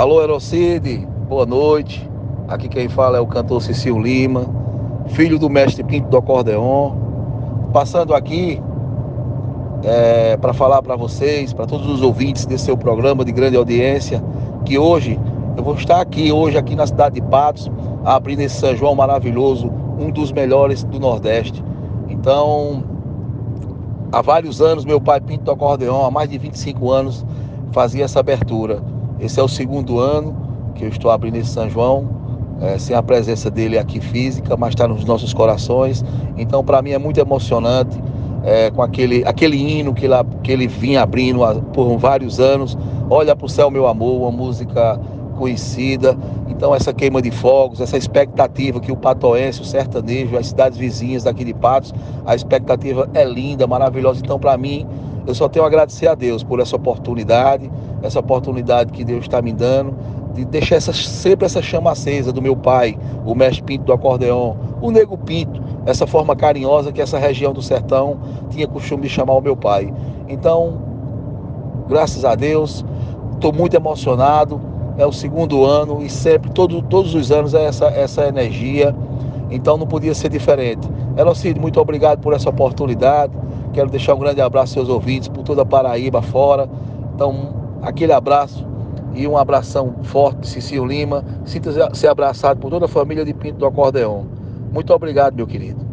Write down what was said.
Alô, Erocide, boa noite. Aqui quem fala é o cantor Cecil Lima, filho do mestre Pinto do Acordeon. Passando aqui é, para falar para vocês, para todos os ouvintes desse seu programa de grande audiência, que hoje eu vou estar aqui, hoje aqui na cidade de Patos, abrindo esse São João maravilhoso, um dos melhores do Nordeste. Então, há vários anos, meu pai Pinto do Acordeon, há mais de 25 anos, fazia essa abertura. Esse é o segundo ano que eu estou abrindo esse São João, é, sem a presença dele aqui física, mas está nos nossos corações. Então, para mim é muito emocionante, é, com aquele, aquele hino que, lá, que ele vinha abrindo por vários anos. Olha para o céu, meu amor, uma música conhecida. Então, essa queima de fogos, essa expectativa que o patoense, o sertanejo, as cidades vizinhas daqui de Patos, a expectativa é linda, maravilhosa. Então, para mim, eu só tenho a agradecer a Deus por essa oportunidade, essa oportunidade que Deus está me dando, de deixar essa, sempre essa chama acesa do meu pai, o mestre Pinto do acordeão, o Nego Pinto, essa forma carinhosa que essa região do sertão tinha costume de chamar o meu pai. Então, graças a Deus, estou muito emocionado. É o segundo ano e sempre, todo, todos os anos, é essa, essa energia. Então não podia ser diferente. Elocide, muito obrigado por essa oportunidade. Quero deixar um grande abraço aos seus ouvintes, por toda a Paraíba fora. Então, aquele abraço e um abração forte, Cecil Lima. Sinta-se abraçado por toda a família de Pinto do Acordeão. Muito obrigado, meu querido.